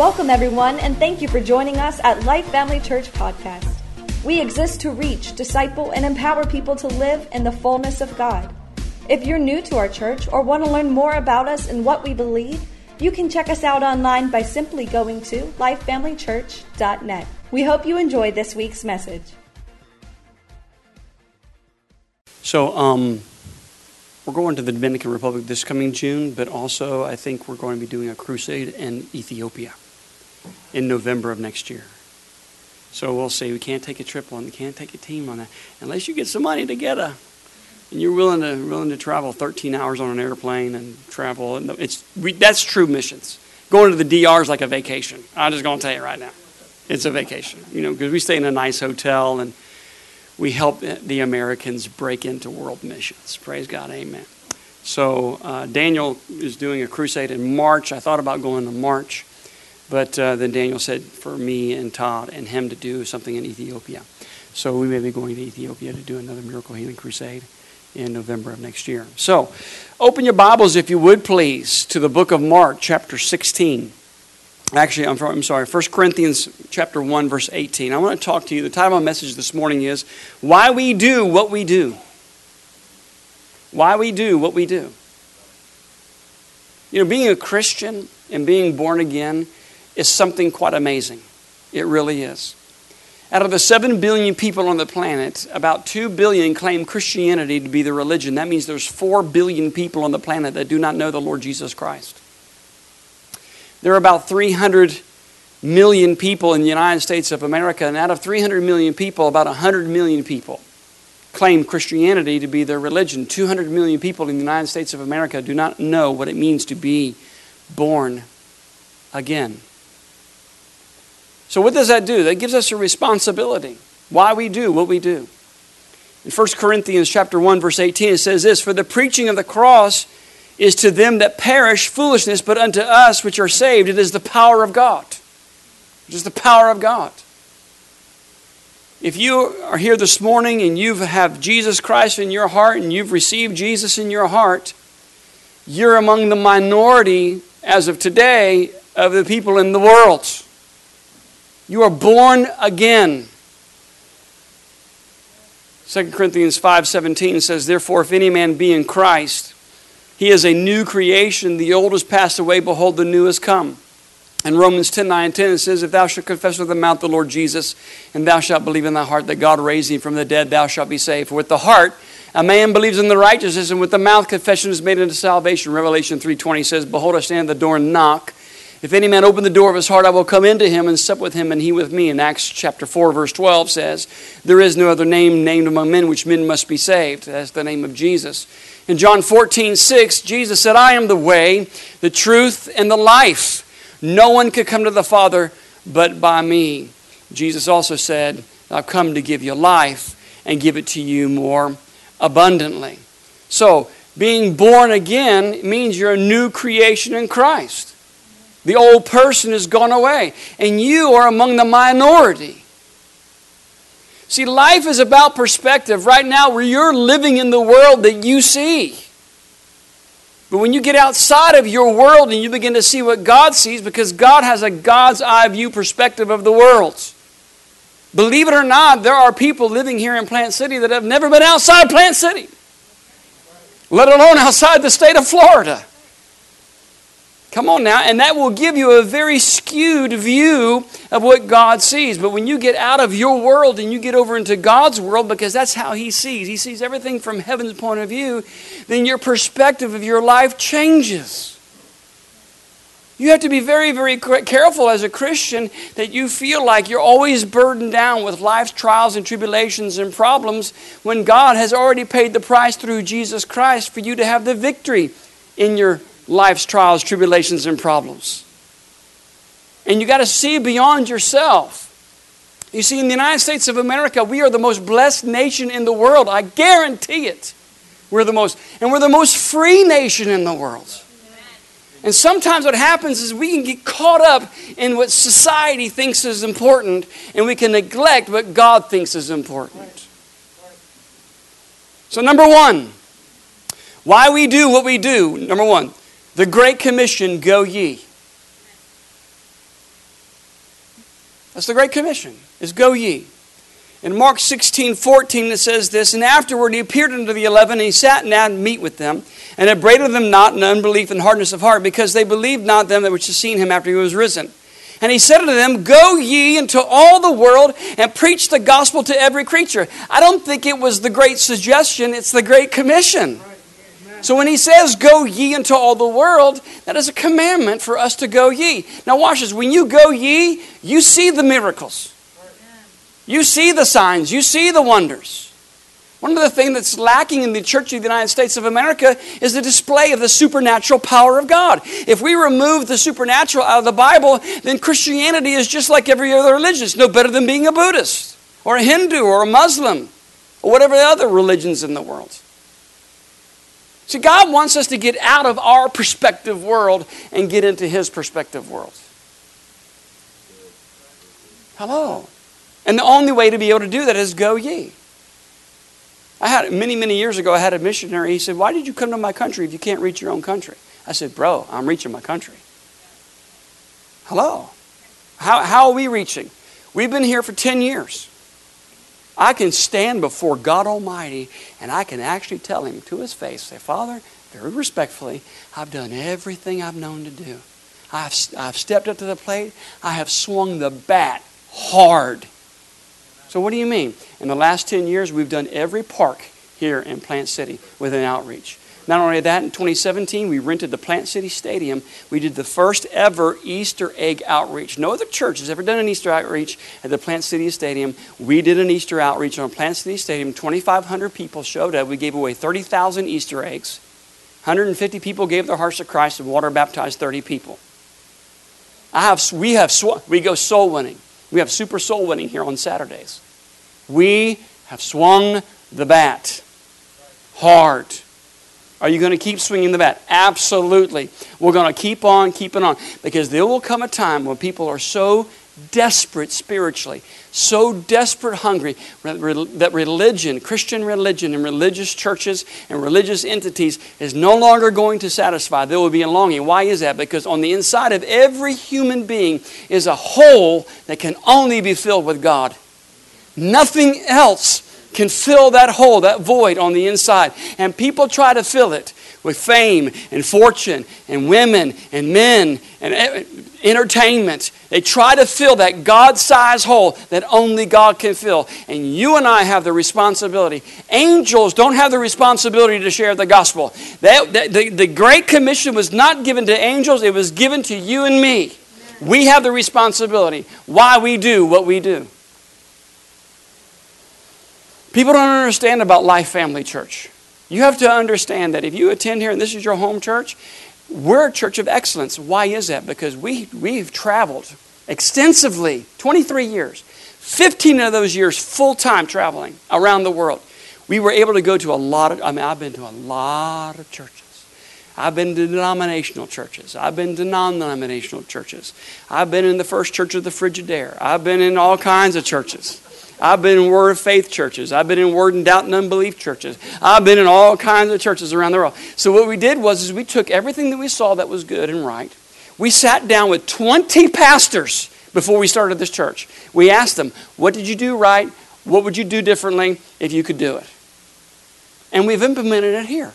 Welcome, everyone, and thank you for joining us at Life Family Church Podcast. We exist to reach, disciple, and empower people to live in the fullness of God. If you're new to our church or want to learn more about us and what we believe, you can check us out online by simply going to lifefamilychurch.net. We hope you enjoy this week's message. So, um, we're going to the Dominican Republic this coming June, but also I think we're going to be doing a crusade in Ethiopia in November of next year. So we'll see. We can't take a trip on, we can't take a team on that unless you get some money together and you're willing to willing to travel 13 hours on an airplane and travel. And it's that's true missions. Going to the DR is like a vacation. I'm just to tell you right now, it's a vacation. You know, because we stay in a nice hotel and we help the Americans break into world missions. Praise God, Amen. So uh, Daniel is doing a crusade in March. I thought about going to March. But uh, then Daniel said for me and Todd and him to do something in Ethiopia. So we may be going to Ethiopia to do another miracle healing crusade in November of next year. So open your Bibles, if you would please, to the book of Mark, chapter 16. Actually, I'm, I'm sorry, 1 Corinthians chapter 1, verse 18. I want to talk to you. The title of my message this morning is Why We Do What We Do. Why we do what we do. You know, being a Christian and being born again is something quite amazing. It really is. Out of the 7 billion people on the planet, about 2 billion claim Christianity to be the religion. That means there's 4 billion people on the planet that do not know the Lord Jesus Christ. There are about 300 million people in the United States of America, and out of 300 million people, about 100 million people claim Christianity to be their religion. 200 million people in the United States of America do not know what it means to be born again. So what does that do? That gives us a responsibility. Why we do what we do. In 1 Corinthians chapter 1 verse 18 it says this, "For the preaching of the cross is to them that perish foolishness, but unto us which are saved it is the power of God." It is the power of God. If you are here this morning and you have Jesus Christ in your heart and you've received Jesus in your heart, you're among the minority as of today of the people in the world. You are born again. 2 Corinthians 5:17 says, "Therefore if any man be in Christ, he is a new creation. The old has passed away; behold, the new has come." In Romans 10 9 10, it says, If thou shalt confess with the mouth the Lord Jesus, and thou shalt believe in thy heart that God raised him from the dead, thou shalt be saved. For with the heart a man believes in the righteousness, and with the mouth confession is made unto salvation. Revelation 3.20 says, Behold, I stand at the door and knock. If any man open the door of his heart, I will come into him and sup with him and he with me. And Acts chapter 4, verse 12 says, There is no other name named among men which men must be saved. That's the name of Jesus. In John 14, 6, Jesus said, I am the way, the truth, and the life. No one could come to the Father but by me. Jesus also said, I've come to give you life and give it to you more abundantly. So, being born again means you're a new creation in Christ. The old person has gone away, and you are among the minority. See, life is about perspective. Right now, where you're living in the world that you see. But when you get outside of your world and you begin to see what God sees, because God has a God's eye view perspective of the world. Believe it or not, there are people living here in Plant City that have never been outside Plant City, let alone outside the state of Florida. Come on now, and that will give you a very skewed view of what God sees. But when you get out of your world and you get over into God's world, because that's how He sees, He sees everything from heaven's point of view, then your perspective of your life changes. You have to be very, very careful as a Christian that you feel like you're always burdened down with life's trials and tribulations and problems when God has already paid the price through Jesus Christ for you to have the victory in your life's trials, tribulations, and problems. And you got to see beyond yourself. You see, in the United States of America, we are the most blessed nation in the world. I guarantee it. We're the most, and we're the most free nation in the world. And sometimes what happens is we can get caught up in what society thinks is important, and we can neglect what God thinks is important. So, number one, why we do what we do. Number one, the Great Commission, go ye. That's the Great Commission, is go ye. In Mark 16, 14, it says this, And afterward he appeared unto the eleven, and he sat down and meat with them, and upbraided them not in unbelief and hardness of heart, because they believed not them that which had seen him after he was risen. And he said unto them, Go ye into all the world and preach the gospel to every creature. I don't think it was the great suggestion, it's the great commission. So when he says, Go ye into all the world, that is a commandment for us to go ye. Now, watch this. When you go ye, you see the miracles. You see the signs, you see the wonders. One of the things that's lacking in the Church of the United States of America is the display of the supernatural power of God. If we remove the supernatural out of the Bible, then Christianity is just like every other religion. It's no better than being a Buddhist or a Hindu or a Muslim or whatever the other religions in the world. See, God wants us to get out of our perspective world and get into His perspective world. Hello. And the only way to be able to do that is go ye. I had many, many years ago, I had a missionary. He said, Why did you come to my country if you can't reach your own country? I said, Bro, I'm reaching my country. Hello. How, how are we reaching? We've been here for 10 years. I can stand before God Almighty and I can actually tell Him to His face, say, Father, very respectfully, I've done everything I've known to do. I've, I've stepped up to the plate. I have swung the bat hard. So, what do you mean? In the last 10 years, we've done every park here in Plant City with an outreach. Not only that, in 2017, we rented the Plant City Stadium. We did the first ever Easter egg outreach. No other church has ever done an Easter outreach at the Plant City Stadium. We did an Easter outreach on Plant City Stadium. 2,500 people showed up. We gave away 30,000 Easter eggs. 150 people gave their hearts to Christ and water baptized 30 people. I have, we, have, we go soul winning. We have super soul winning here on Saturdays. We have swung the bat hard. Are you going to keep swinging the bat? Absolutely. We're going to keep on keeping on because there will come a time when people are so desperate spiritually, so desperate hungry that religion, Christian religion, and religious churches and religious entities is no longer going to satisfy. There will be a longing. Why is that? Because on the inside of every human being is a hole that can only be filled with God. Nothing else can fill that hole, that void on the inside. And people try to fill it with fame and fortune and women and men and entertainment. They try to fill that God sized hole that only God can fill. And you and I have the responsibility. Angels don't have the responsibility to share the gospel. The, the Great Commission was not given to angels, it was given to you and me. We have the responsibility why we do what we do. People don't understand about Life Family Church. You have to understand that if you attend here and this is your home church, we're a church of excellence. Why is that? Because we, we've traveled extensively 23 years, 15 of those years full time traveling around the world. We were able to go to a lot of, I mean, I've been to a lot of churches. I've been to denominational churches. I've been to non denominational churches. I've been in the first church of the Frigidaire. I've been in all kinds of churches. I've been in Word of Faith churches. I've been in Word and Doubt and Unbelief churches. I've been in all kinds of churches around the world. So what we did was is we took everything that we saw that was good and right. We sat down with 20 pastors before we started this church. We asked them, what did you do right? What would you do differently if you could do it? And we've implemented it here.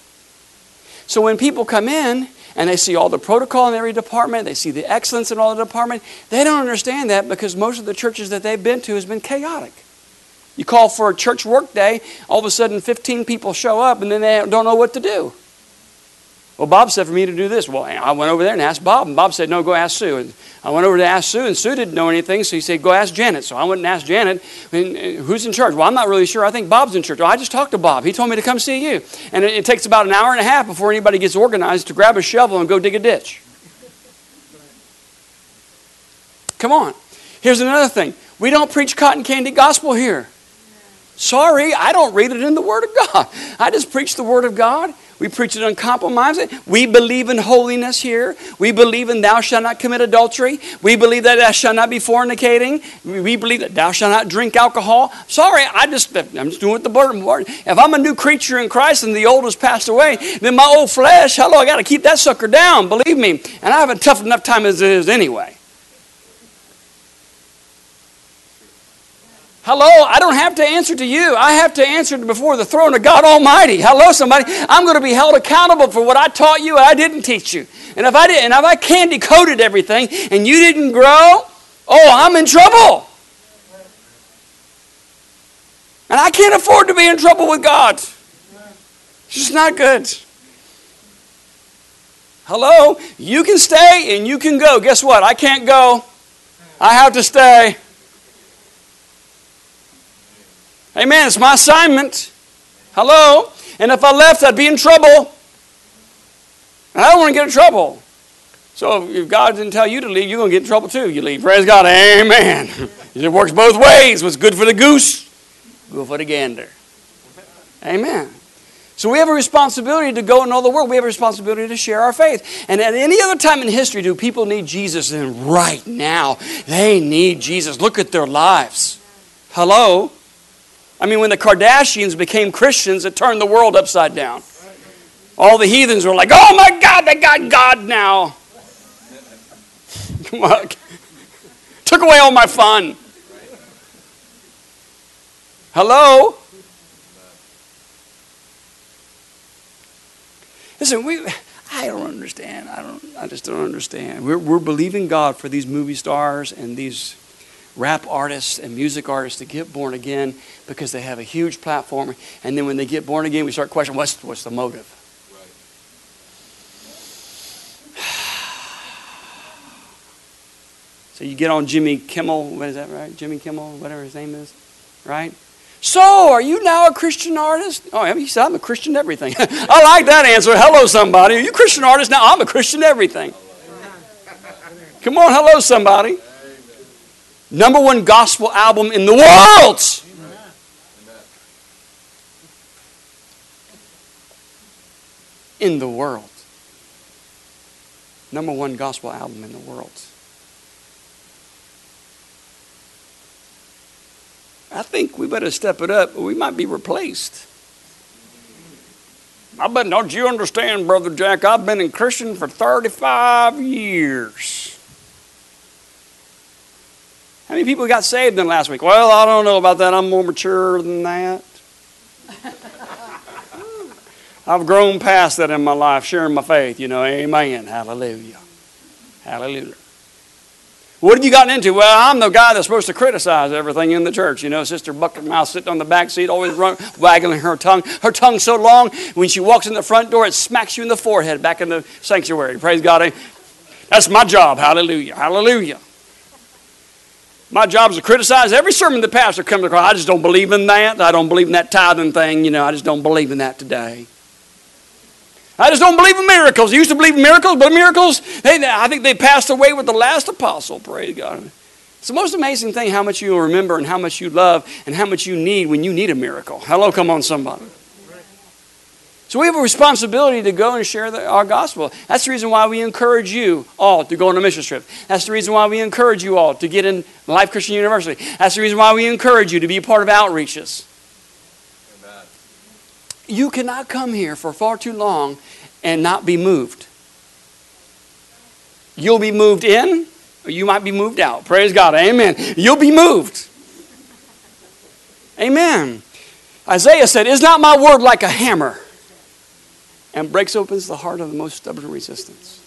So when people come in and they see all the protocol in every department, they see the excellence in all the department, they don't understand that because most of the churches that they've been to has been chaotic. You call for a church work day, all of a sudden 15 people show up and then they don't know what to do. Well, Bob said for me to do this. Well, I went over there and asked Bob, and Bob said, No, go ask Sue. And I went over to ask Sue, and Sue didn't know anything, so he said, Go ask Janet. So I went and asked Janet, uh, who's in charge? Well, I'm not really sure. I think Bob's in charge. Well, I just talked to Bob. He told me to come see you. And it, it takes about an hour and a half before anybody gets organized to grab a shovel and go dig a ditch. Come on. Here's another thing we don't preach cotton candy gospel here. Sorry, I don't read it in the Word of God. I just preach the Word of God. We preach it uncompromising. We believe in holiness here. We believe in thou shalt not commit adultery. We believe that thou shalt not be fornicating. We believe that thou shalt not drink alcohol. Sorry, I just I'm just doing what the word. If I'm a new creature in Christ and the old has passed away, then my old flesh, hello, I got to keep that sucker down. Believe me, and I have a tough enough time as it is anyway. Hello, I don't have to answer to you. I have to answer before the throne of God Almighty. Hello, somebody. I'm going to be held accountable for what I taught you and I didn't teach you. And if I did, and if I candy coated everything and you didn't grow, oh, I'm in trouble. And I can't afford to be in trouble with God. It's just not good. Hello? You can stay and you can go. Guess what? I can't go. I have to stay. Amen. It's my assignment. Hello? And if I left, I'd be in trouble. And I don't want to get in trouble. So if God didn't tell you to leave, you're going to get in trouble too. You leave. Praise God. Amen. It works both ways. What's good for the goose, good for the gander. Amen. So we have a responsibility to go in all the world. We have a responsibility to share our faith. And at any other time in history, do people need Jesus? And right now, they need Jesus. Look at their lives. Hello? I mean, when the Kardashians became Christians, it turned the world upside down. All the heathens were like, oh my God, they got God now. Come on. Took away all my fun. Hello? Listen, we, I don't understand. I, don't, I just don't understand. We're, we're believing God for these movie stars and these rap artists and music artists to get born again because they have a huge platform. And then when they get born again, we start questioning what's, what's the motive? Right. So you get on Jimmy Kimmel, what is that right? Jimmy Kimmel, whatever his name is, right? So, are you now a Christian artist? Oh, he said, I'm a Christian everything. I like that answer. Hello, somebody. Are you Christian artist? Now, I'm a Christian everything. Come on, hello, somebody. Number one gospel album in the world. In the world. Number one gospel album in the world. I think we better step it up, or we might be replaced. I bet, don't you understand, Brother Jack? I've been in Christian for 35 years. How many people got saved in last week? Well, I don't know about that. I'm more mature than that. I've grown past that in my life, sharing my faith. You know, amen. Hallelujah. Hallelujah. What have you gotten into? Well, I'm the guy that's supposed to criticize everything in the church. You know, Sister Bucket Mouth sitting on the back seat, always run, wagging her tongue. Her tongue's so long, when she walks in the front door, it smacks you in the forehead back in the sanctuary. Praise God. Eh? That's my job. Hallelujah. Hallelujah. My job is to criticize every sermon the pastor comes across. I just don't believe in that. I don't believe in that tithing thing. You know, I just don't believe in that today. I just don't believe in miracles. I used to believe in miracles, but miracles, they, I think they passed away with the last apostle. Praise God. It's the most amazing thing how much you remember and how much you love and how much you need when you need a miracle. Hello, come on, somebody. So we have a responsibility to go and share the, our gospel. That's the reason why we encourage you all to go on a mission trip. That's the reason why we encourage you all to get in Life Christian University. That's the reason why we encourage you to be a part of outreaches. You cannot come here for far too long and not be moved. You'll be moved in, or you might be moved out. Praise God. Amen. You'll be moved. Amen. Isaiah said, Is not my word like a hammer? And breaks open the heart of the most stubborn resistance.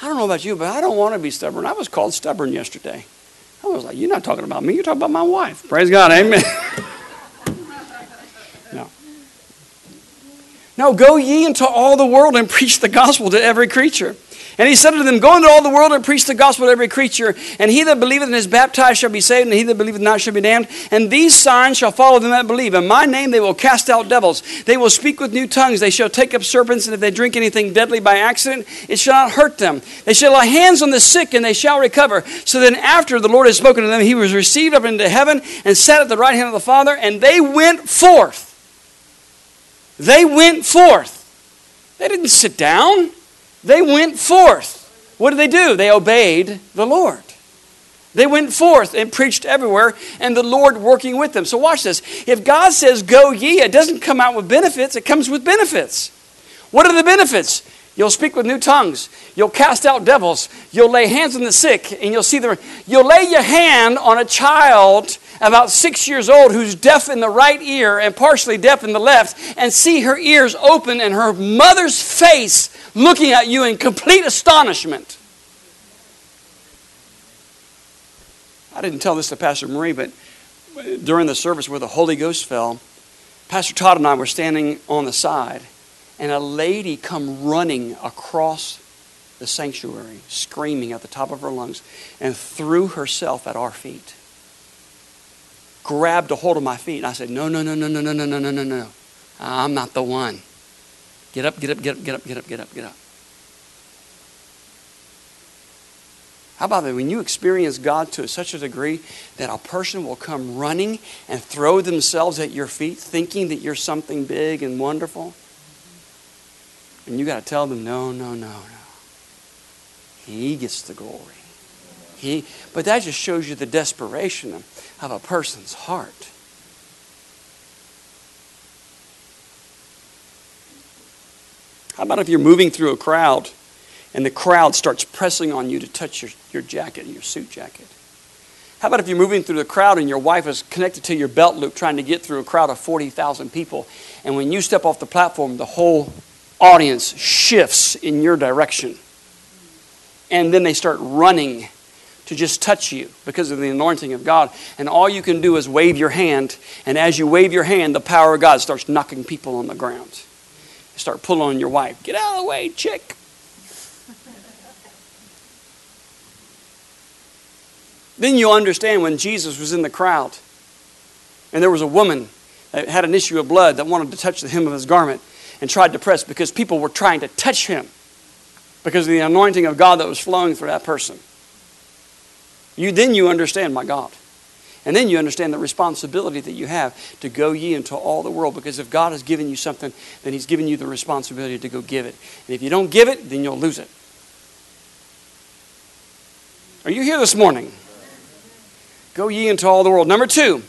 I don't know about you, but I don't want to be stubborn. I was called stubborn yesterday. I was like, You're not talking about me, you're talking about my wife. Praise God. Amen. No, Now go ye into all the world and preach the gospel to every creature. And he said to them, Go into all the world and preach the gospel to every creature. And he that believeth and is baptized shall be saved, and he that believeth not shall be damned. And these signs shall follow them that believe. In my name they will cast out devils. They will speak with new tongues. They shall take up serpents, and if they drink anything deadly by accident, it shall not hurt them. They shall lay hands on the sick, and they shall recover. So then, after the Lord had spoken to them, he was received up into heaven and sat at the right hand of the Father, and they went forth they went forth. They didn't sit down, they went forth. What did they do? They obeyed the Lord. They went forth and preached everywhere, and the Lord working with them. So, watch this. If God says, Go ye, it doesn't come out with benefits, it comes with benefits. What are the benefits? You'll speak with new tongues. You'll cast out devils. You'll lay hands on the sick, and you'll see them. You'll lay your hand on a child about six years old who's deaf in the right ear and partially deaf in the left, and see her ears open and her mother's face looking at you in complete astonishment. I didn't tell this to Pastor Marie, but during the service where the Holy Ghost fell, Pastor Todd and I were standing on the side, and a lady come running across the sanctuary, screaming at the top of her lungs, and threw herself at our feet. Grabbed a hold of my feet, and I said, No, no, no, no, no, no, no, no, no, no, no. I'm not the one. Get up, get up, get up, get up, get up, get up, get up. How about that? When you experience God to such a degree that a person will come running and throw themselves at your feet thinking that you're something big and wonderful? And you got to tell them, no, no, no, no. He gets the glory. He, but that just shows you the desperation of, of a person's heart. How about if you're moving through a crowd and the crowd starts pressing on you to touch your, your jacket, your suit jacket? How about if you're moving through the crowd and your wife is connected to your belt loop trying to get through a crowd of 40,000 people, and when you step off the platform, the whole audience shifts in your direction? and then they start running to just touch you because of the anointing of God. And all you can do is wave your hand, and as you wave your hand, the power of God starts knocking people on the ground. You start pulling on your wife. Get out of the way, chick. then you'll understand when Jesus was in the crowd and there was a woman that had an issue of blood that wanted to touch the hem of his garment and tried to press because people were trying to touch him because of the anointing of God that was flowing through that person. You then you understand my God. And then you understand the responsibility that you have to go ye into all the world. Because if God has given you something, then He's given you the responsibility to go give it. And if you don't give it, then you'll lose it. Are you here this morning? Go ye into all the world. Number two,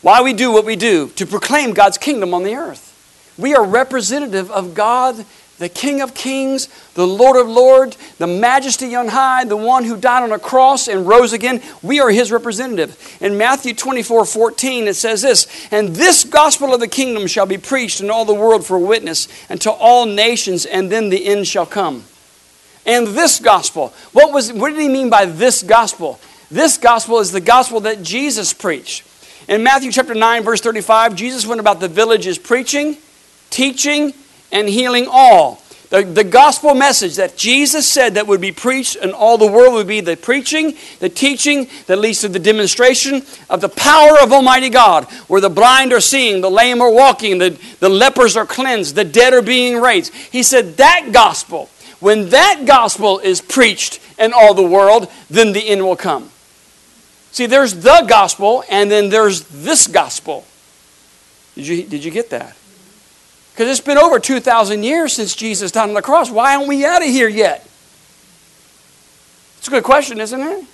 why we do what we do to proclaim God's kingdom on the earth. We are representative of God the King of Kings, the Lord of Lords, the Majesty on high, the one who died on a cross and rose again. We are his representative. In Matthew 24 14, it says this And this gospel of the kingdom shall be preached in all the world for witness unto all nations, and then the end shall come. And this gospel, what, was, what did he mean by this gospel? This gospel is the gospel that Jesus preached. In Matthew chapter 9, verse 35, Jesus went about the villages preaching, teaching, and healing all. The, the gospel message that Jesus said that would be preached in all the world would be the preaching, the teaching that leads to the demonstration of the power of Almighty God, where the blind are seeing, the lame are walking, the, the lepers are cleansed, the dead are being raised. He said that gospel, when that gospel is preached in all the world, then the end will come. See, there's the gospel, and then there's this gospel. Did you, did you get that? Because it's been over 2,000 years since Jesus died on the cross. Why aren't we out of here yet? It's a good question, isn't it?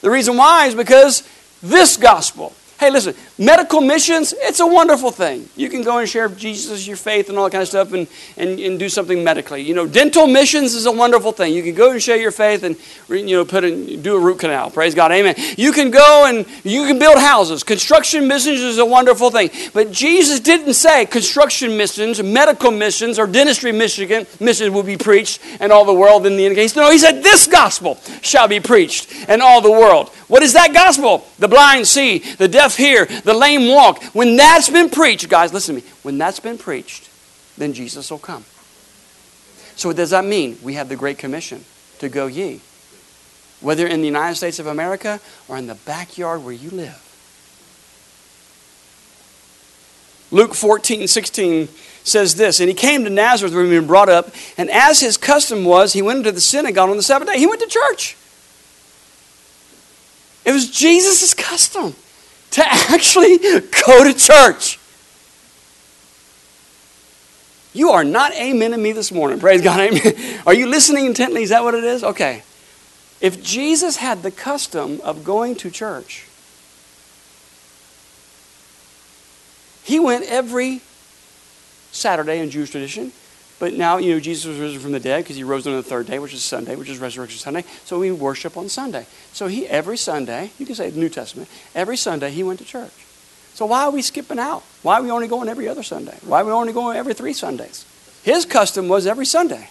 The reason why is because this gospel Hey, listen, medical missions, it's a wonderful thing. You can go and share Jesus, your faith, and all that kind of stuff and, and, and do something medically. You know, dental missions is a wonderful thing. You can go and share your faith and, you know, put in, do a root canal. Praise God. Amen. You can go and you can build houses. Construction missions is a wonderful thing. But Jesus didn't say construction missions, medical missions, or dentistry Michigan missions will be preached in all the world in the end case. No, he said this gospel shall be preached in all the world. What is that gospel? The blind see, the deaf hear, the lame walk. When that's been preached, guys, listen to me. When that's been preached, then Jesus will come. So, what does that mean? We have the Great Commission to go ye. Whether in the United States of America or in the backyard where you live. Luke 14, 16 says this And he came to Nazareth where he had been brought up, and as his custom was, he went into the synagogue on the Sabbath day. He went to church. It was Jesus' custom to actually go to church. You are not amen to me this morning. Praise God. Amen. Are you listening intently? Is that what it is? Okay. If Jesus had the custom of going to church, he went every Saturday in Jewish tradition But now, you know, Jesus was risen from the dead because he rose on the third day, which is Sunday, which is Resurrection Sunday. So we worship on Sunday. So he, every Sunday, you can say the New Testament, every Sunday he went to church. So why are we skipping out? Why are we only going every other Sunday? Why are we only going every three Sundays? His custom was every Sunday.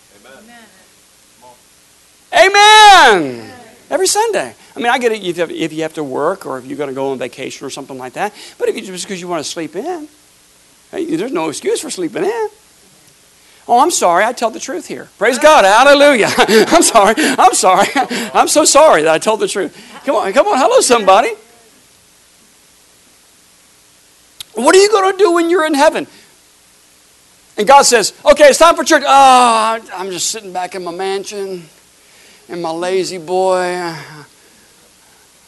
Amen. Amen. Every Sunday. I mean, I get it if you, have, if you have to work or if you're going to go on vacation or something like that. But if you just because you want to sleep in, there's no excuse for sleeping in. Oh, I'm sorry. I tell the truth here. Praise God. Hallelujah. I'm sorry. I'm sorry. I'm so sorry that I told the truth. Come on. Come on. Hello, somebody. What are you going to do when you're in heaven? And God says, okay, it's time for church. Oh, I'm just sitting back in my mansion in my lazy boy.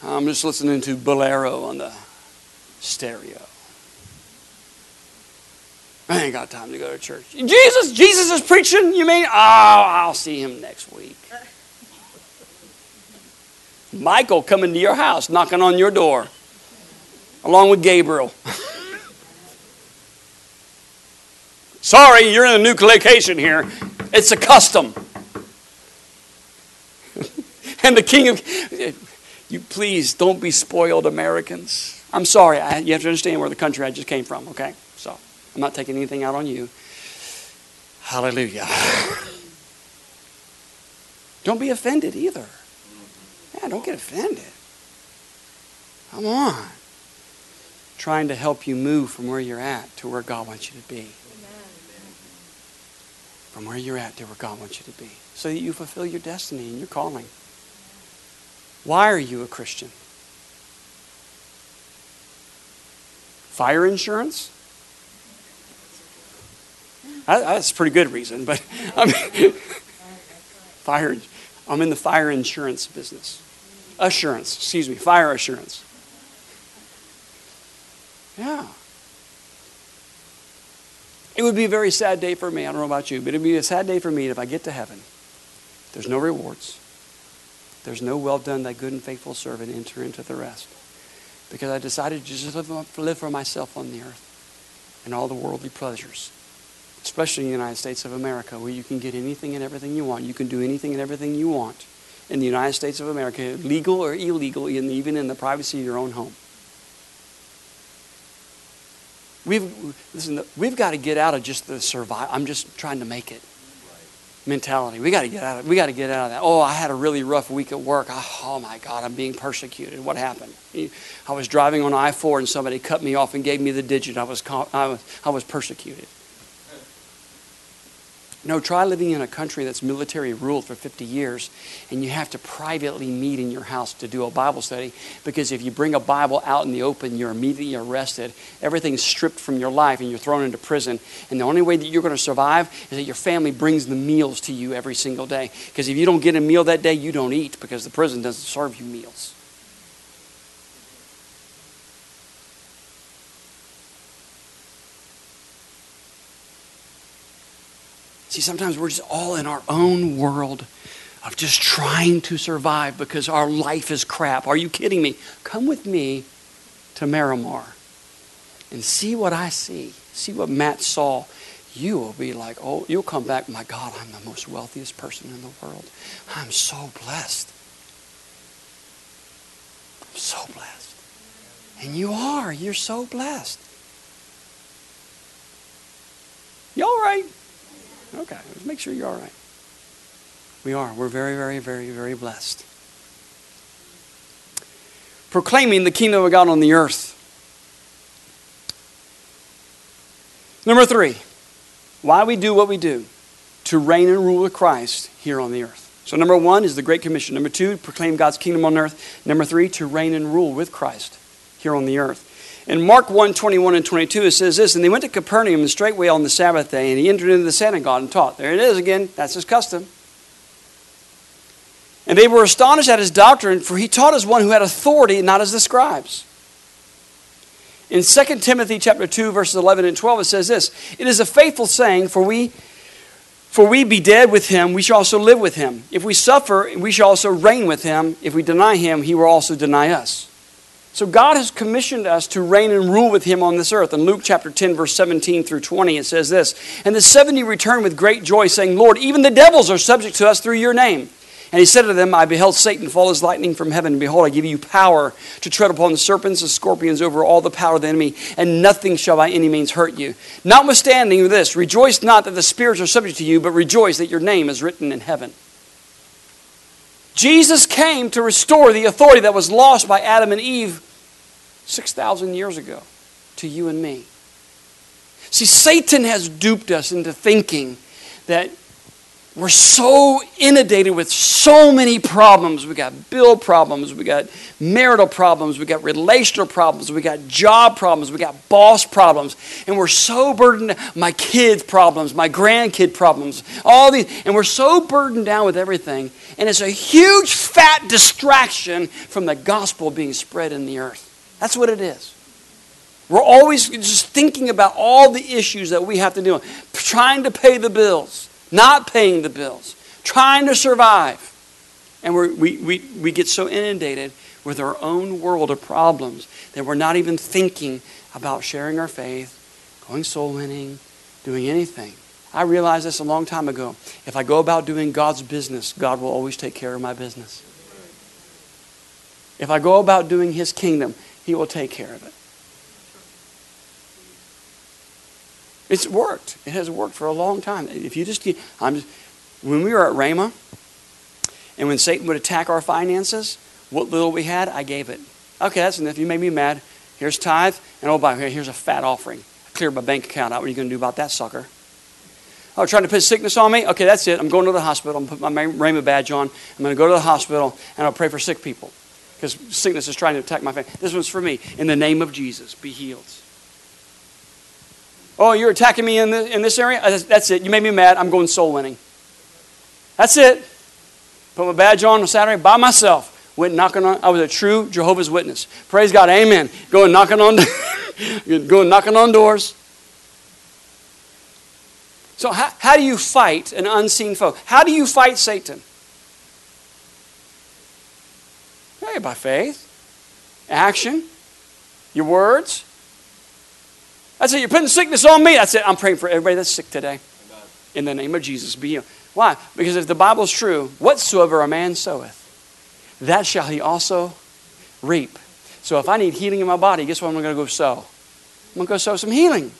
I'm just listening to Bolero on the stereo. I ain't got time to go to church. Jesus, Jesus is preaching. You mean? Oh, I'll see him next week. Michael coming to your house, knocking on your door, along with Gabriel. Sorry, you're in a new location here. It's a custom. and the king of. You please don't be spoiled Americans. I'm sorry. I, you have to understand where the country I just came from, okay? I'm not taking anything out on you. Hallelujah. Don't be offended either. Yeah, don't get offended. Come on. Trying to help you move from where you're at to where God wants you to be. From where you're at to where God wants you to be. So that you fulfill your destiny and your calling. Why are you a Christian? Fire insurance? That's a pretty good reason, but I mean, fire. I'm in the fire insurance business. Assurance, excuse me, fire assurance. Yeah. It would be a very sad day for me. I don't know about you, but it would be a sad day for me if I get to heaven. There's no rewards. There's no well done, thy good and faithful servant, enter into the rest. Because I decided to just live, live for myself on the earth and all the worldly pleasures, especially in the United States of America, where you can get anything and everything you want. You can do anything and everything you want in the United States of America, legal or illegal, even in the privacy of your own home. We've, listen, we've got to get out of just the survive. I'm just trying to make it mentality. We got to get out of we got to get out of that. Oh, I had a really rough week at work. Oh, oh my God, I'm being persecuted. What happened? I was driving on I-4 and somebody cut me off and gave me the digit. I was I was, I was persecuted. No, try living in a country that's military ruled for 50 years and you have to privately meet in your house to do a Bible study because if you bring a Bible out in the open, you're immediately arrested. Everything's stripped from your life and you're thrown into prison. And the only way that you're going to survive is that your family brings the meals to you every single day. Because if you don't get a meal that day, you don't eat because the prison doesn't serve you meals. See, sometimes we're just all in our own world of just trying to survive because our life is crap. Are you kidding me? Come with me to Myanmar and see what I see. See what Matt saw. You will be like, oh, you'll come back, my God, I'm the most wealthiest person in the world. I'm so blessed. I'm so blessed. And you are. You're so blessed. You all right? Okay, make sure you're all right. We are. We're very, very, very, very blessed. Proclaiming the kingdom of God on the earth. Number three, why we do what we do to reign and rule with Christ here on the earth. So, number one is the Great Commission. Number two, proclaim God's kingdom on earth. Number three, to reign and rule with Christ here on the earth. In Mark 1 21 and 22, it says this And they went to Capernaum and straightway on the Sabbath day, and he entered into the synagogue and taught. There it is again. That's his custom. And they were astonished at his doctrine, for he taught as one who had authority, not as the scribes. In 2 Timothy chapter 2, verses 11 and 12, it says this It is a faithful saying, for we for we be dead with him, we shall also live with him. If we suffer, we shall also reign with him. If we deny him, he will also deny us. So God has commissioned us to reign and rule with him on this earth. In Luke chapter 10, verse 17 through 20, it says this And the 70 returned with great joy, saying, Lord, even the devils are subject to us through your name. And he said to them, I beheld Satan fall as lightning from heaven. And behold, I give you power to tread upon the serpents and scorpions over all the power of the enemy, and nothing shall by any means hurt you. Notwithstanding this, rejoice not that the spirits are subject to you, but rejoice that your name is written in heaven. Jesus came to restore the authority that was lost by Adam and Eve 6,000 years ago to you and me. See, Satan has duped us into thinking that we're so inundated with so many problems. We got bill problems, we got marital problems, we got relational problems, we got job problems, we got boss problems, and we're so burdened. My kids' problems, my grandkid problems, all these, and we're so burdened down with everything. And it's a huge fat distraction from the gospel being spread in the earth. That's what it is. We're always just thinking about all the issues that we have to deal with, trying to pay the bills not paying the bills, trying to survive. And we we, we get so inundated with our own world of problems that we're not even thinking about sharing our faith, going soul winning, doing anything. I realized this a long time ago. If I go about doing God's business, God will always take care of my business. If I go about doing His kingdom, He will take care of it. It's worked. It has worked for a long time. If you just, I'm just, when we were at Rhema, and when Satan would attack our finances, what little we had, I gave it. Okay, that's enough. You made me mad. Here's tithe, and oh, by the way, here's a fat offering. I cleared my bank account out. What are you going to do about that, sucker? Oh, trying to put sickness on me? Okay, that's it. I'm going to the hospital. I'm going to put my Rhema badge on. I'm going to go to the hospital, and I'll pray for sick people. Because sickness is trying to attack my family. This one's for me. In the name of Jesus, be healed. Oh, you're attacking me in, the, in this area? Uh, that's it. You made me mad. I'm going soul winning. That's it. Put my badge on on Saturday by myself. Went knocking on. I was a true Jehovah's Witness. Praise God. Amen. Going knocking on, going knocking on doors. So how, how do you fight an unseen foe? How do you fight Satan? By faith, action, your words, that's it. You're putting sickness on me. That's it. I'm praying for everybody that's sick today. In the name of Jesus, be healed. Why? Because if the Bible is true, whatsoever a man soweth, that shall he also reap. So if I need healing in my body, guess what I'm going to go sow? I'm going to go sow some healing.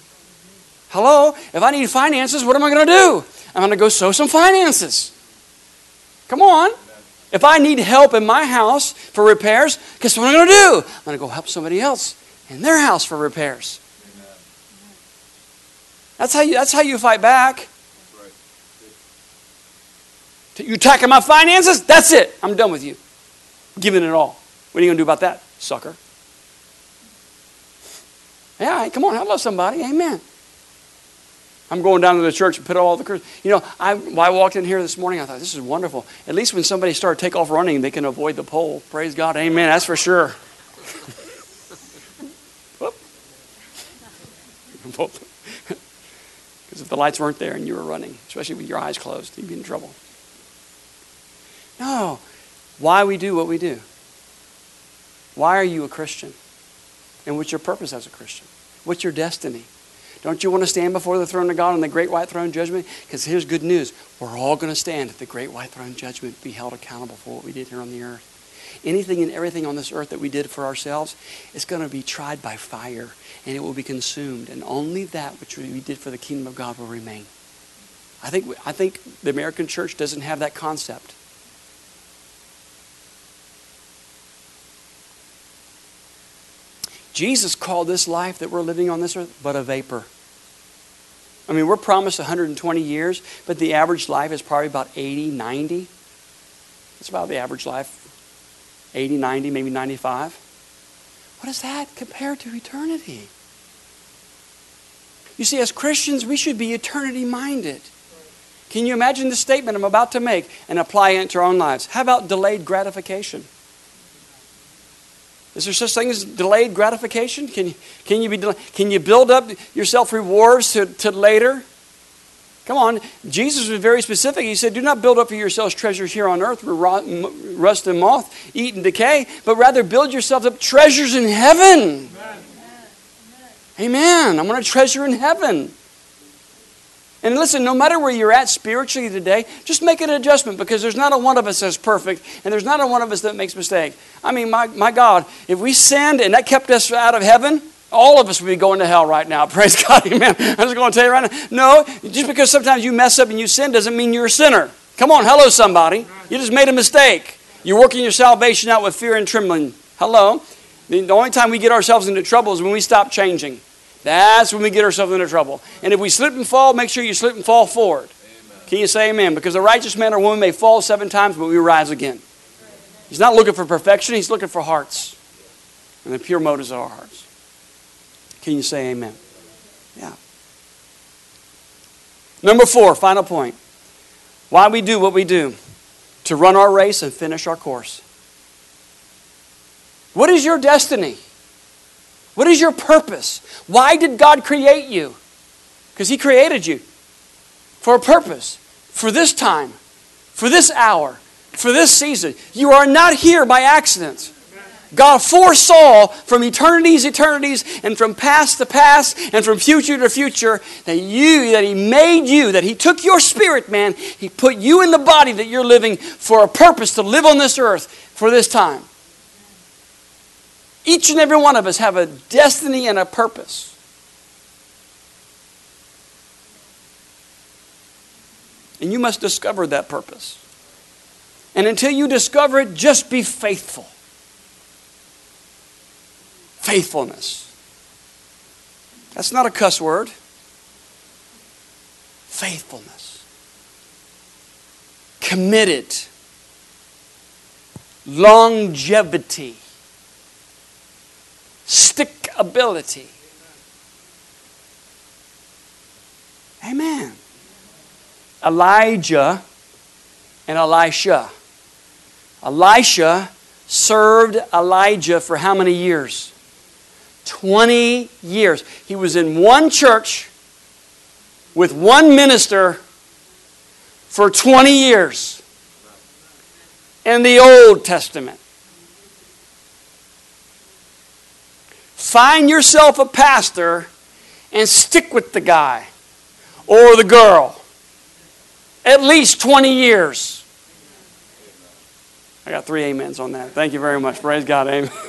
Hello? If I need finances, what am I going to do? I'm going to go sow some finances. Come on. If I need help in my house for repairs, guess what I'm going to do? I'm going to go help somebody else in their house for repairs. That's how you, that's how you fight back. You attacking my finances? That's it. I'm done with you. giving it all. What are you going to do about that, sucker? Yeah, come on, I love somebody. Amen. I'm going down to the church and put all the curses. You know, I, I walked in here this morning, I thought, this is wonderful. At least when somebody started take off running, they can avoid the pole. Praise God. Amen. That's for sure. Because if the lights weren't there and you were running, especially with your eyes closed, you'd be in trouble. No. Why we do what we do? Why are you a Christian? And what's your purpose as a Christian? What's your destiny? Don't you want to stand before the throne of God on the great white throne judgment? Because here's good news. We're all going to stand at the great white throne judgment, be held accountable for what we did here on the earth. Anything and everything on this earth that we did for ourselves is going to be tried by fire and it will be consumed. And only that which we did for the kingdom of God will remain. I think, I think the American church doesn't have that concept. Jesus called this life that we're living on this earth but a vapor. I mean, we're promised 120 years, but the average life is probably about 80, 90. It's about the average life 80, 90, maybe 95. What is that compared to eternity? You see, as Christians, we should be eternity minded. Can you imagine the statement I'm about to make and apply it to our own lives? How about delayed gratification? Is there such thing as delayed gratification? Can you, can you, be, can you build up yourself rewards to, to later? Come on. Jesus was very specific. He said, Do not build up for yourselves treasures here on earth where rust and moth eat and decay, but rather build yourselves up treasures in heaven. Amen. Amen. I'm going to treasure in heaven. And listen, no matter where you're at spiritually today, just make an adjustment because there's not a one of us that's perfect and there's not a one of us that makes mistake. I mean, my, my God, if we sinned and that kept us out of heaven, all of us would be going to hell right now. Praise God, amen. I'm just going to tell you right now. No, just because sometimes you mess up and you sin doesn't mean you're a sinner. Come on, hello, somebody. You just made a mistake. You're working your salvation out with fear and trembling. Hello. The only time we get ourselves into trouble is when we stop changing. That's when we get ourselves into trouble. And if we slip and fall, make sure you slip and fall forward. Amen. Can you say amen? Because a righteous man or woman may fall seven times, but we rise again. He's not looking for perfection, he's looking for hearts. And the pure motives of our hearts. Can you say amen? Yeah. Number four, final point. Why we do what we do. To run our race and finish our course. What is your destiny? What is your purpose? Why did God create you? Because He created you for a purpose, for this time, for this hour, for this season. You are not here by accident. God foresaw from eternities, eternities, and from past to past, and from future to future, that you, that He made you, that He took your spirit, man, He put you in the body that you're living for a purpose to live on this earth for this time. Each and every one of us have a destiny and a purpose. And you must discover that purpose. And until you discover it, just be faithful. Faithfulness. That's not a cuss word. Faithfulness. Committed. Longevity stickability. Amen. Elijah and Elisha. Elisha served Elijah for how many years? 20 years. He was in one church with one minister for 20 years in the Old Testament. Find yourself a pastor and stick with the guy or the girl. At least 20 years. I got three amens on that. Thank you very much. Praise God. Amen.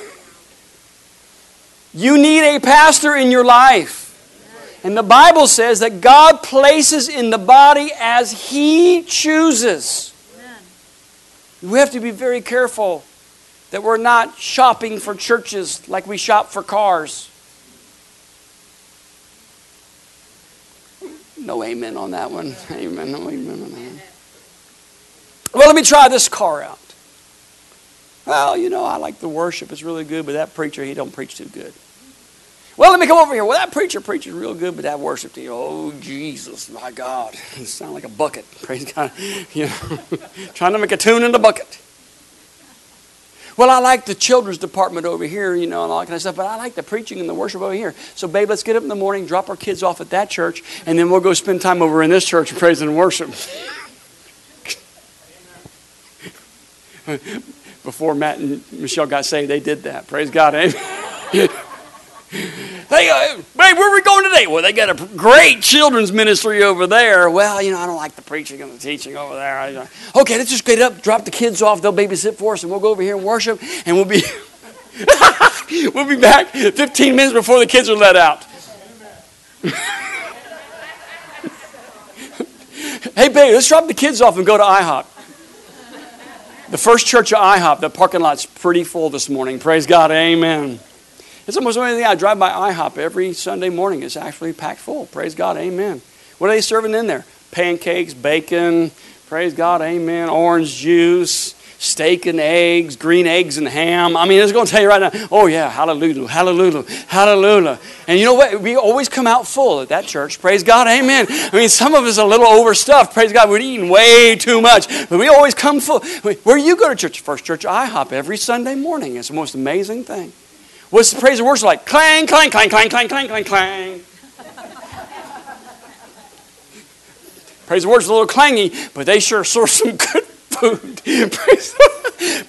You need a pastor in your life. And the Bible says that God places in the body as He chooses. We have to be very careful that we're not shopping for churches like we shop for cars. No amen on that one. Amen. No amen on that. Well, let me try this car out. Well, you know, I like the worship. It's really good, but that preacher, he don't preach too good. Well, let me come over here. Well, that preacher preaches real good, but that worship you, oh, Jesus, my God. It sounds like a bucket. Praise God. You know, trying to make a tune in the bucket. Well, I like the children's department over here, you know, and all that kind of stuff, but I like the preaching and the worship over here. So, babe, let's get up in the morning, drop our kids off at that church, and then we'll go spend time over in this church and praise and worship. Before Matt and Michelle got saved, they did that. Praise God. Amen. They, babe, where are we going today? Well, they got a great children's ministry over there. Well, you know, I don't like the preaching and the teaching over there. Okay, let's just get up, drop the kids off. They'll babysit for us, and we'll go over here and worship, and we'll be we'll be back 15 minutes before the kids are let out. hey, babe, let's drop the kids off and go to IHOP. The first church of IHOP, the parking lot's pretty full this morning. Praise God. Amen. It's almost the only thing I drive by IHOP every Sunday morning. It's actually packed full. Praise God. Amen. What are they serving in there? Pancakes, bacon. Praise God. Amen. Orange juice, steak and eggs, green eggs and ham. I mean, it's going to tell you right now, oh, yeah, hallelujah, hallelujah, hallelujah. And you know what? We always come out full at that church. Praise God. Amen. I mean, some of us are a little overstuffed. Praise God. We're eating way too much. But we always come full. Where you go to church? First Church IHOP every Sunday morning. It's the most amazing thing. What's the praise and worship like? Clang, clang, clang, clang, clang, clang, clang, clang. Praise the word's a little clangy, but they sure source some good food. Praise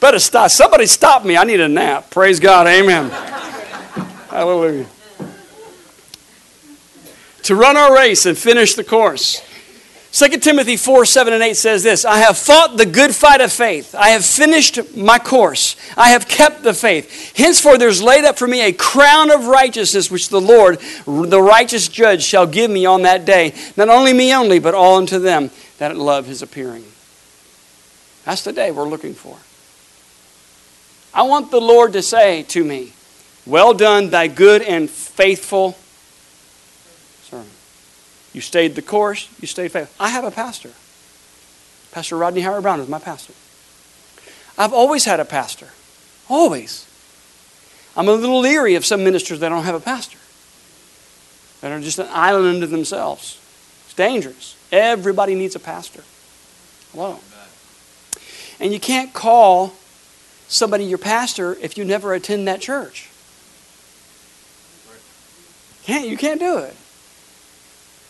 Better stop. Somebody stop me. I need a nap. Praise God. Amen. Hallelujah. To run our race and finish the course. 2 Timothy 4 7 and 8 says this I have fought the good fight of faith. I have finished my course. I have kept the faith. Henceforth, there's laid up for me a crown of righteousness, which the Lord, the righteous judge, shall give me on that day. Not only me only, but all unto them that love his appearing. That's the day we're looking for. I want the Lord to say to me, Well done, thy good and faithful you stayed the course, you stayed faithful. I have a pastor. Pastor Rodney Howard-Browne is my pastor. I've always had a pastor. Always. I'm a little leery of some ministers that don't have a pastor, that are just an island unto themselves. It's dangerous. Everybody needs a pastor. Hello. And you can't call somebody your pastor if you never attend that church. Can't, you can't do it.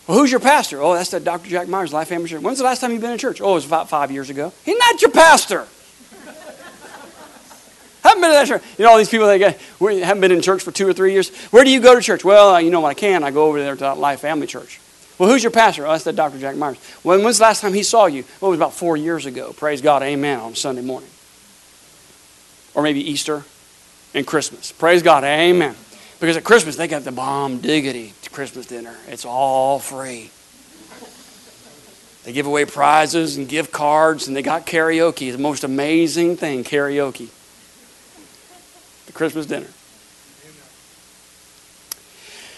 Well, who's your pastor? Oh, that's that Dr. Jack Myers, Life Family Church. When's the last time you've been in church? Oh, it was about five years ago. He's not your pastor. haven't been in that church. You know, all these people that get, haven't been in church for two or three years. Where do you go to church? Well, you know, when I can, I go over there to that Life Family Church. Well, who's your pastor? Oh, that's that Dr. Jack Myers. When, when's the last time he saw you? Well, it was about four years ago. Praise God. Amen. On Sunday morning. Or maybe Easter and Christmas. Praise God. Amen. Because at Christmas, they got the bomb diggity Christmas dinner. It's all free. They give away prizes and gift cards, and they got karaoke. The most amazing thing karaoke. The Christmas dinner.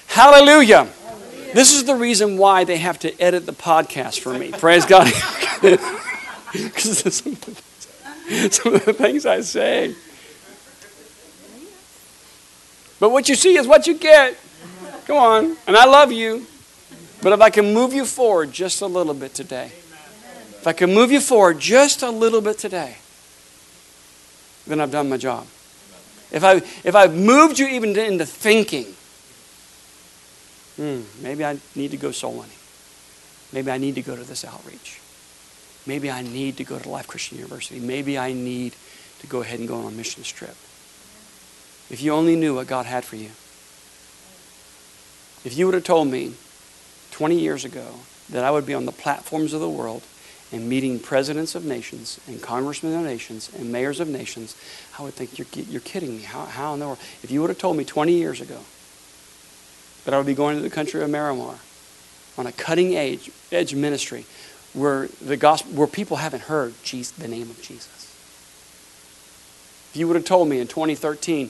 Hallelujah. Hallelujah. This is the reason why they have to edit the podcast for me. Praise God. Because some, some of the things I say. But what you see is what you get. Come on. And I love you. But if I can move you forward just a little bit today, if I can move you forward just a little bit today, then I've done my job. If, I, if I've moved you even into thinking, hmm, maybe I need to go soul winning. Maybe I need to go to this outreach. Maybe I need to go to Life Christian University. Maybe I need to go ahead and go on a mission trip. If you only knew what God had for you. If you would have told me 20 years ago that I would be on the platforms of the world and meeting presidents of nations and congressmen of nations and mayors of nations, I would think you're, you're kidding me. How, how in the world? If you would have told me 20 years ago that I would be going to the country of Myanmar on a cutting edge, edge ministry where, the gospel, where people haven't heard Jesus, the name of Jesus. If you would have told me in 2013,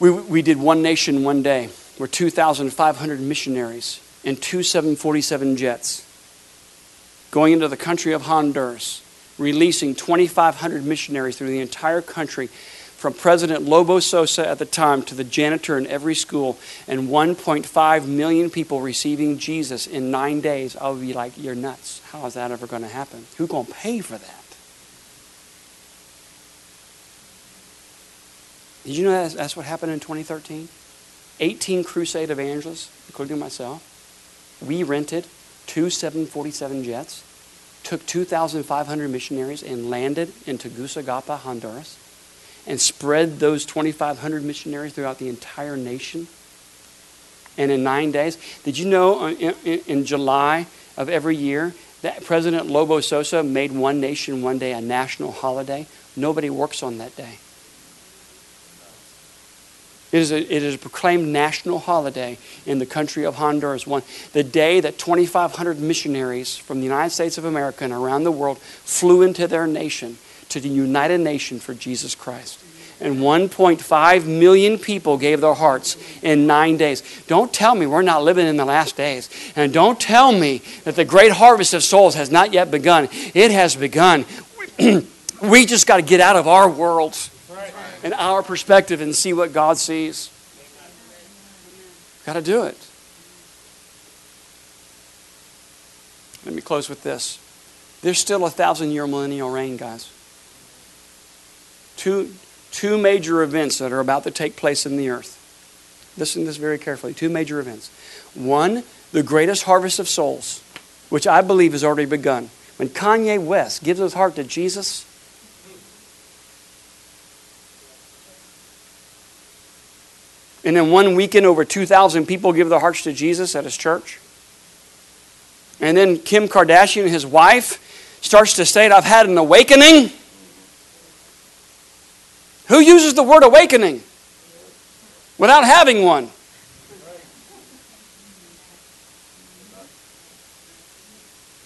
we, we did one nation one day were 2,500 missionaries in two 747 jets going into the country of Honduras, releasing 2,500 missionaries through the entire country, from President Lobo Sosa at the time to the janitor in every school, and 1.5 million people receiving Jesus in nine days. I would be like, you're nuts. How is that ever going to happen? Who's going to pay for that? Did you know that's, what happened in 2013? 18 crusade evangelists, including myself. We rented two 747 jets, took 2,500 missionaries, and landed in Tegucigalpa, Honduras, and spread those 2,500 missionaries throughout the entire nation. And in nine days, did you know uh, in, in July of every year that President Lobo Sosa made one nation one day a national holiday? Nobody works on that day. It is, a, it is a proclaimed national holiday in the country of Honduras. One, the day that 2,500 missionaries from the United States of America and around the world flew into their nation to unite a nation for Jesus Christ. And 1.5 million people gave their hearts in nine days. Don't tell me we're not living in the last days. And don't tell me that the great harvest of souls has not yet begun. It has begun. we just got to get out of our worlds and our perspective and see what God sees. Got to do it. Let me close with this. There's still a thousand year millennial reign, guys. Two, two major events that are about to take place in the earth. Listen to this very carefully. Two major events. One, the greatest harvest of souls which I believe has already begun. When Kanye West gives his heart to Jesus, and in one weekend, over 2,000 people give their hearts to Jesus at his church. And then Kim Kardashian, his wife, starts to state, I've had an awakening. Who uses the word awakening without having one?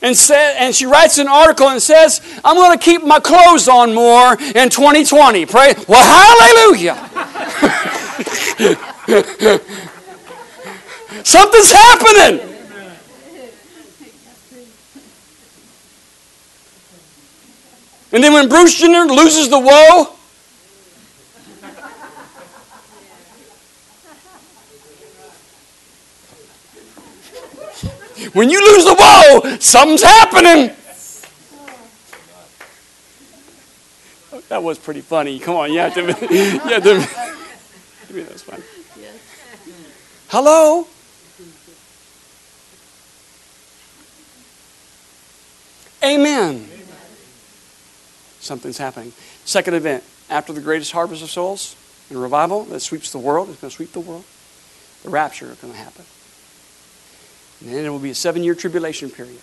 And, say, and she writes an article and says, I'm going to keep my clothes on more in 2020. Pray. Well, hallelujah. Something's happening. And then when Bruce Jenner loses the woe, when you lose the woe, something's happening. That was pretty funny. Come on, you have to. You have to that's fun. Hello? Amen. Something's happening. Second event, after the greatest harvest of souls and revival that sweeps the world, it's going to sweep the world, the rapture is going to happen. And then it will be a seven year tribulation period.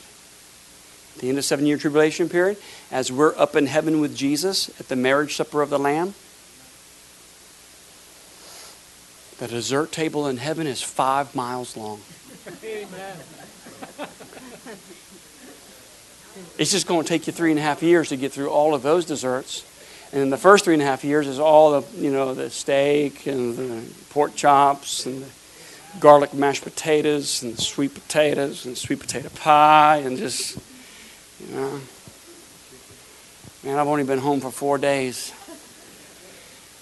At the end of seven year tribulation period, as we're up in heaven with Jesus at the marriage supper of the Lamb, the dessert table in heaven is five miles long. Amen. It's just going to take you three and a half years to get through all of those desserts. And the first three and a half years is all the, you know, the steak and the pork chops and the garlic mashed potatoes and sweet potatoes and sweet potato pie and just, you know. Man, I've only been home for four days.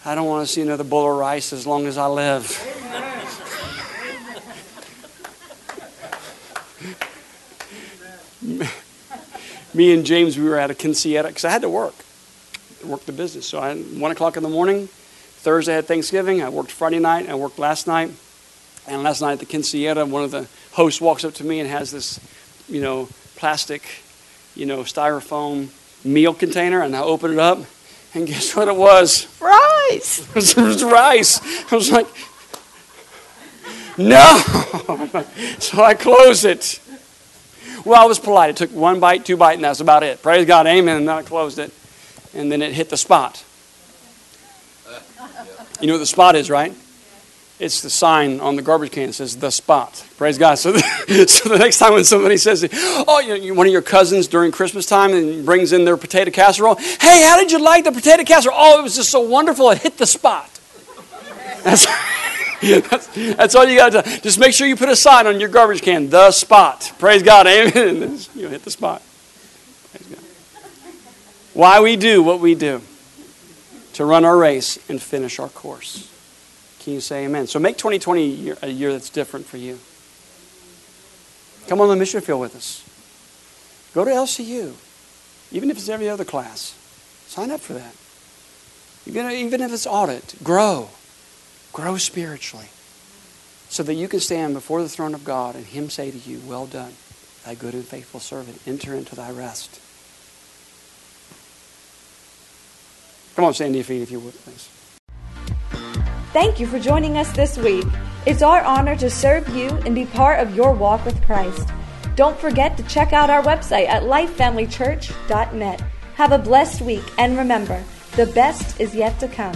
I don't want to see another bowl of rice as long as I live. Me and James, we were at a quinceañera because I had to work, work the business. So I one o'clock in the morning. Thursday had Thanksgiving. I worked Friday night. I worked last night. And last night at the quinceañera, one of the hosts walks up to me and has this, you know, plastic, you know, styrofoam meal container, and I open it up, and guess what it was? Rice. it was rice. I was like, no. so I closed it. Well, I was polite. It took one bite, two bite, and that's about it. Praise God, amen. And then I closed it, and then it hit the spot. You know what the spot is, right? It's the sign on the garbage can that says the spot. Praise God. So, the, so the next time when somebody says, oh, you one of your cousins during Christmas time and brings in their potato casserole, hey, how did you like the potato casserole? Oh, it was just so wonderful. It hit the spot. That's, that's, that's all you got to do. Just make sure you put a sign on your garbage can, the spot. Praise God. Amen. You hit the spot. Why we do what we do to run our race and finish our course. Can you say amen? So make 2020 a year, a year that's different for you. Come on the mission field with us. Go to LCU, even if it's every other class. Sign up for that. Even, even if it's audit, grow. Grow spiritually so that you can stand before the throne of God and Him say to you, Well done, thy good and faithful servant. Enter into thy rest. Come on, feet if you would, please. Thank you for joining us this week. It's our honor to serve you and be part of your walk with Christ. Don't forget to check out our website at lifefamilychurch.net. Have a blessed week and remember, the best is yet to come.